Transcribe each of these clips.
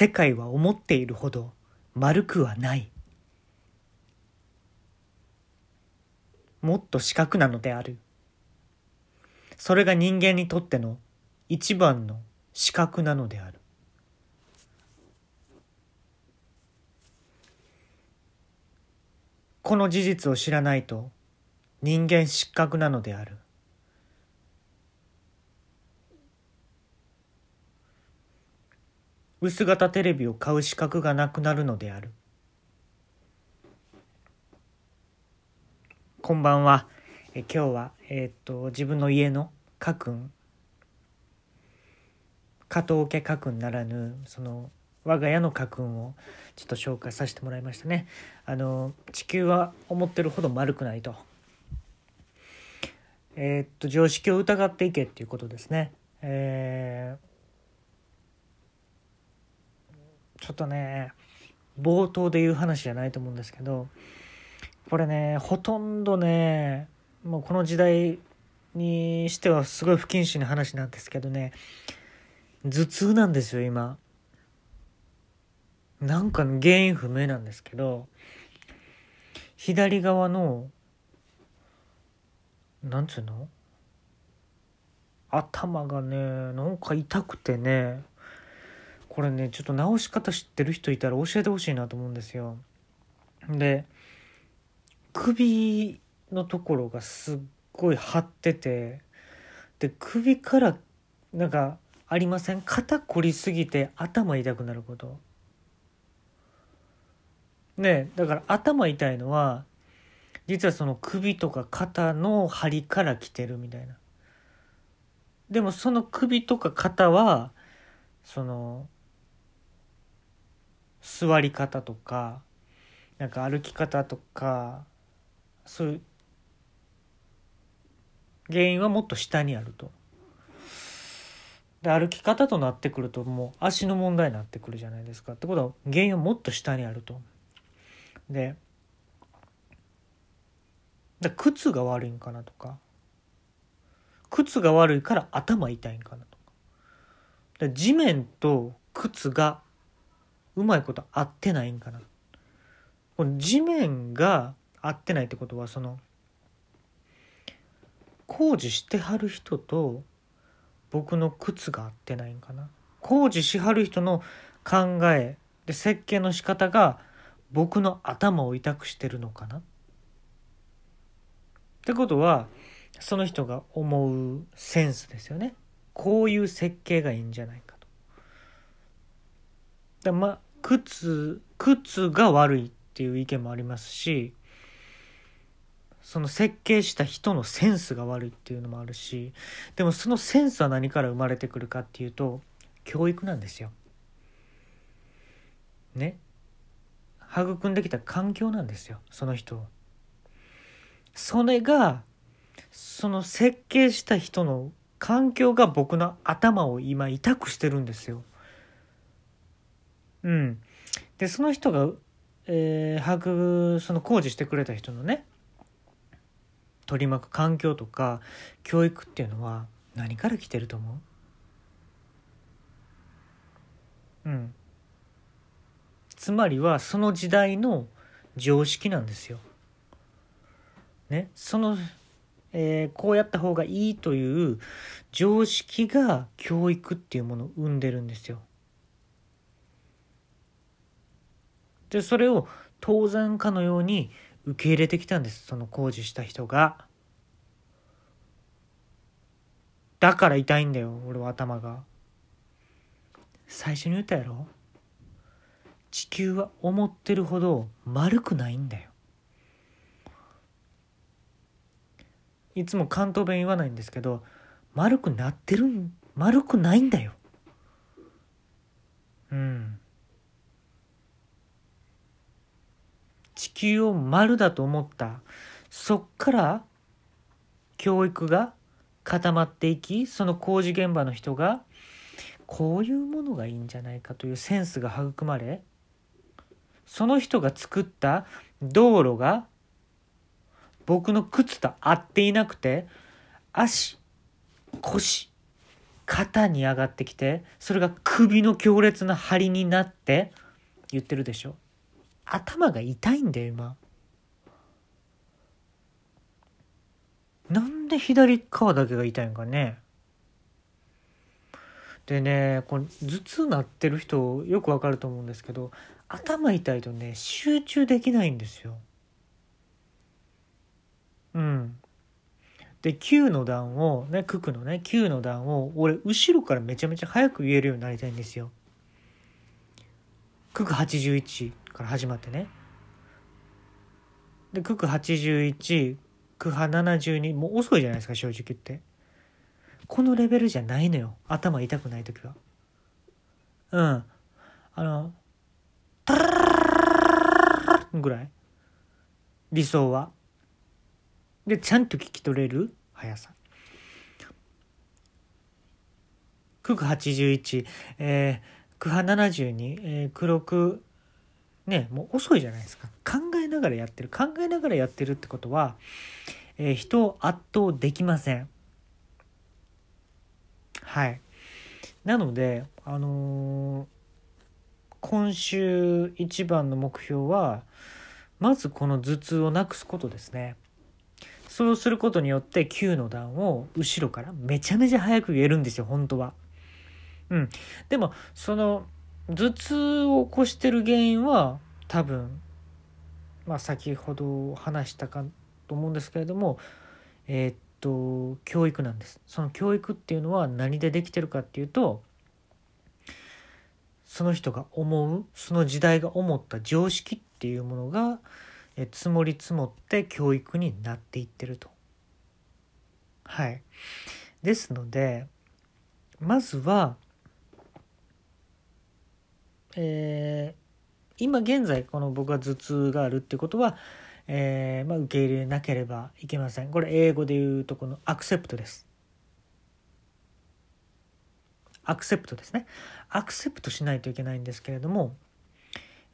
世界は思っているほど丸くはない。もっと四角なのである。それが人間にとっての一番の資格なのである。この事実を知らないと人間失格なのである。薄型テレビを買う資格がなくなるのであるこんばんはえ今日は、えー、っと自分の家の家訓加藤家家訓ならぬその我が家の家訓をちょっと紹介させてもらいましたね。あの地球は思ってるほど丸くないと。えー、っと常識を疑っていけっていうことですね。えー、ちょっとね冒頭で言う話じゃないと思うんですけどこれねほとんどねもうこの時代にしてはすごい不謹慎な話なんですけどね頭痛なんですよ今。なんか原因不明なんですけど左側のなんつうの？頭がねなんか痛くてねこれねちょっと治し方知ってる人いたら教えてほしいなと思うんですよ。で首のところがすっごい張っててで首からなんかありません？肩凝りすぎて頭痛くなること。ねだから頭痛いのは実はその首とか肩の張りから来てるみたいな。でもその首とか肩はその座り方とかなんか歩き方とかそういう原因はもっと下にあると。で歩き方となってくるともう足の問題になってくるじゃないですか。ってことは原因はもっと下にあると。でで靴が悪いんかなとか靴が悪いから頭痛いんかなとか地面と靴がうまいこと合ってないんかな。この地面が合ってないってことはその工事してはる人と僕の靴が合ってないんかな。工事しはる人の考えで設計の仕方が僕の頭を痛くしてるのかな。ってことはその人が思うセンスですよね。こういう設計がいいんじゃないかと。でま靴靴が悪いっていう意見もありますしその設計した人のセンスが悪いっていうのもあるしでもそのセンスは何から生まれてくるかっていうと教育なんですよ。ね？育んできた環境なんですよその人それがその設計した人の環境が僕の頭を今痛くしてるんですよ。うん。でその人が、えー、育その工事してくれた人のね取り巻く環境とか教育っていうのは何から来てると思う？うんつまりはその時代の常識なんですよ。ね、その、えー、こうやった方がいいという常識が教育っていうものを生んでるんですよ。でそれを当然かのように受け入れてきたんですその工事した人が。だから痛いんだよ俺は頭が。最初に言ったやろ地球は思ってるほど丸くないんだよいつも関東弁言わないんですけど丸くなってるん丸くないんだようん地球を丸だと思った。そっから教育が固まっていきその工事現場の人がこういうものがいいんじゃないかというセンスが育まれその人が作った道路が僕の靴と合っていなくて足腰肩に上がってきてそれが首の強烈な張りになって言ってるでしょ。頭が痛いんだよ今。なんで左側だけが痛いんかね。でねこれ頭痛なってる人よくわかると思うんですけど頭痛いとね集中できないんですよ。うん。で9の段をね九九のね9の段を俺後ろからめちゃめちゃ早く言えるようになりたいんですよ。九九81から始まってね。で九九81九波72もう遅いじゃないですか正直言って。このレベルじゃないのよ頭痛くない時は。うんあのタララぐらい理想は。でちゃんと聞き取れる速さ。九九81、えー、九波72、えー、黒くねもう遅いじゃないですか。考えながらやってる。考えながらやってるってことは、えー、人を圧倒できません。はい。なのであのー、今週一番の目標はまずこの頭痛をなくすことですね。そうすることによって9の段を後ろからめちゃめちゃ早く言えるんですよ本当は。うん、でもその頭痛を起こしてる原因は多分まあ先ほど話したかと思うんですけれどもえー、っと教育なんです。その教育っていうのは何でできてるかっていうとその人が思うその時代が思った常識っていうものがえ積もり積もって教育になっていってると。はい。ですのでまずはえー、今現在この僕は頭痛があるってことは、えーまあ、受け入れなければいけません。これ英語で言うとこのアクセプトです。アクセプトですね。アクセプトしないといけないんですけれども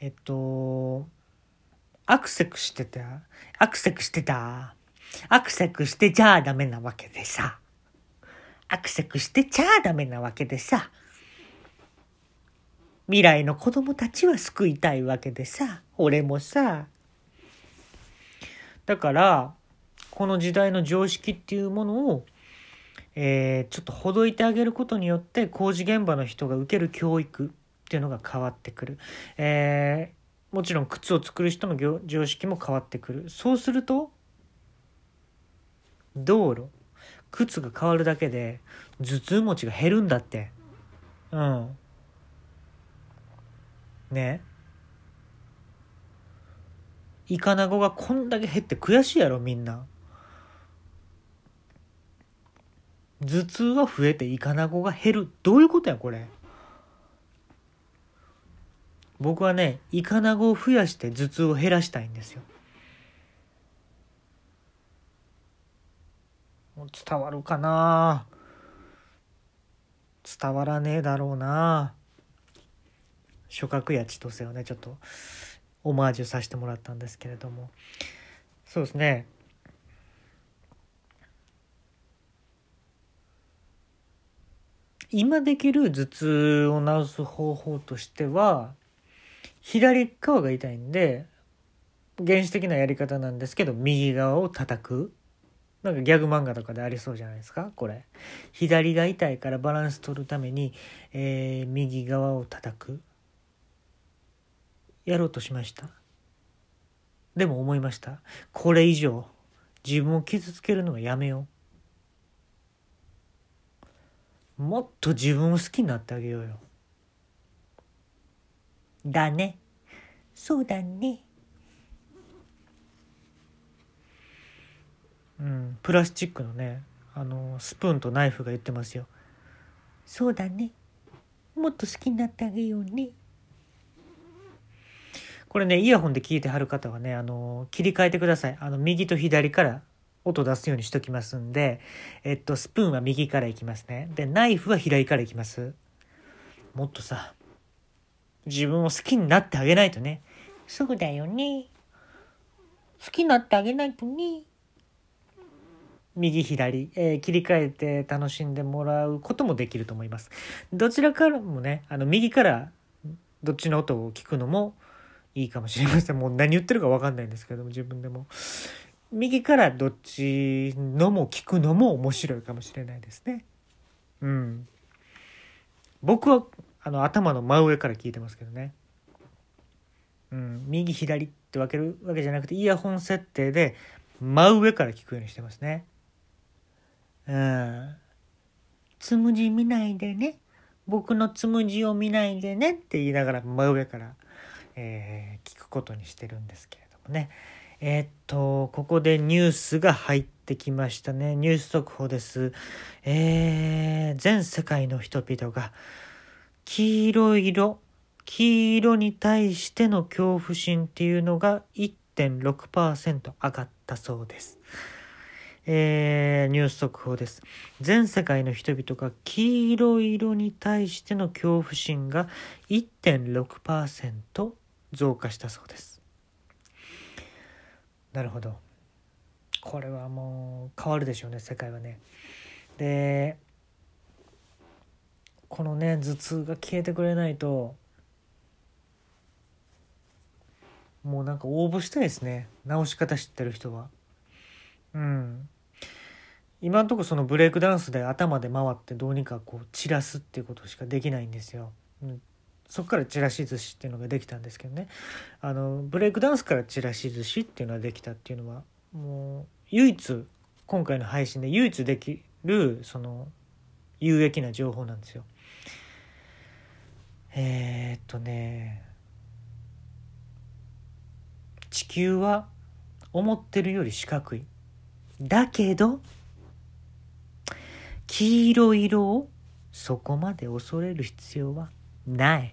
えっとアクセクしてた、アクセクしてた、アクセクしてちゃダメなわけでさ、アクセクしてちゃダメなわけでさ、未来の子供たちは救いたいわけでさ、俺もさ。だから、この時代の常識っていうものを、えー、ちょっとほどいてあげることによって工事現場の人が受ける教育っていうのが変わってくる。えーもちろん靴を作る人の常識も変わってくるそうすると道路靴が変わるだけで頭痛持ちが減るんだってうんね。イカナゴがこんだけ減って悔しいやろみんな。頭痛は増えてイカナゴが減る。どういうことやこれ。僕はねイカナゴを増やして頭痛を減らしたいんですよ。伝わるかな。伝わらねえだろうな。諸角や千歳をねちょっとオマージュさせてもらったんですけれども。そうですね。今できる頭痛を治す方法としては左側が痛いんで原始的なやり方なんですけど右側を叩く。なんかギャグ漫画とかでありそうじゃないですかこれ。左が痛いからバランス取るために、えー、右側を叩く。やろうとしましたでも思いましたこれ以上自分を傷つけるのはやめようもっと自分を好きになってあげようよだね。そうだね。うん、プラスチックのね、あの、スプーンとナイフが言ってますよ。そうだね。もっと好きになってあげようね。これね、イヤホンで聞いてはる方はね、あの、切り替えてください。あの、右と左から音出すようにしときますんで、えっと、スプーンは右からいきますね。で、ナイフは左からいきます。もっとさ、自分を好きになってあげないとね。そうだよね。好きになってあげないとね。右左、えー、切り替えて楽しんでもらうこともできると思います。どちらからもね、あの右からどっちの音を聞くのもいいかもしれません。もう何言ってるか分かんないんですけども、自分でも。右からどっちのも聞くのも面白いかもしれないですね。うん。僕はあの頭の真上から聞いてますけどね。うん、右左って分けるわけじゃなくてイヤホン設定で真上から聞くようにしてますね。うん。つむじ見ないでね。僕のつむじを見ないでねって言いながら真上から、えー、聞くことにしてるんですけれどもね。えー、っと、ここでニュースが入ってきましたね。ニュース速報です。えー、全世界の人々が黄色色、黄色に対しての恐怖心っていうのが1.6%上がったそうです。えー、ニュース速報です。全世界の人々が黄色色に対しての恐怖心が1.6%増加したそうです。なるほど。これはもう変わるでしょうね、世界はね。で、このね、頭痛が消えてくれないと、もうなんか応募したいですね。直し方知ってる人は。うん。今んとこそのブレイクダンスで頭で回ってどうにかこう散らすっていうことしかできないんですよ。うん、そっからチラシ寿司っていうのができたんですけどねあのブレイクダンスからチラシ寿司っていうのができたっていうのはもう唯一今回の配信で唯一できるその有益な情報なんですよ。えー、っとね地球は思ってるより四角い。だけど黄色色をそこまで恐れる必要はない。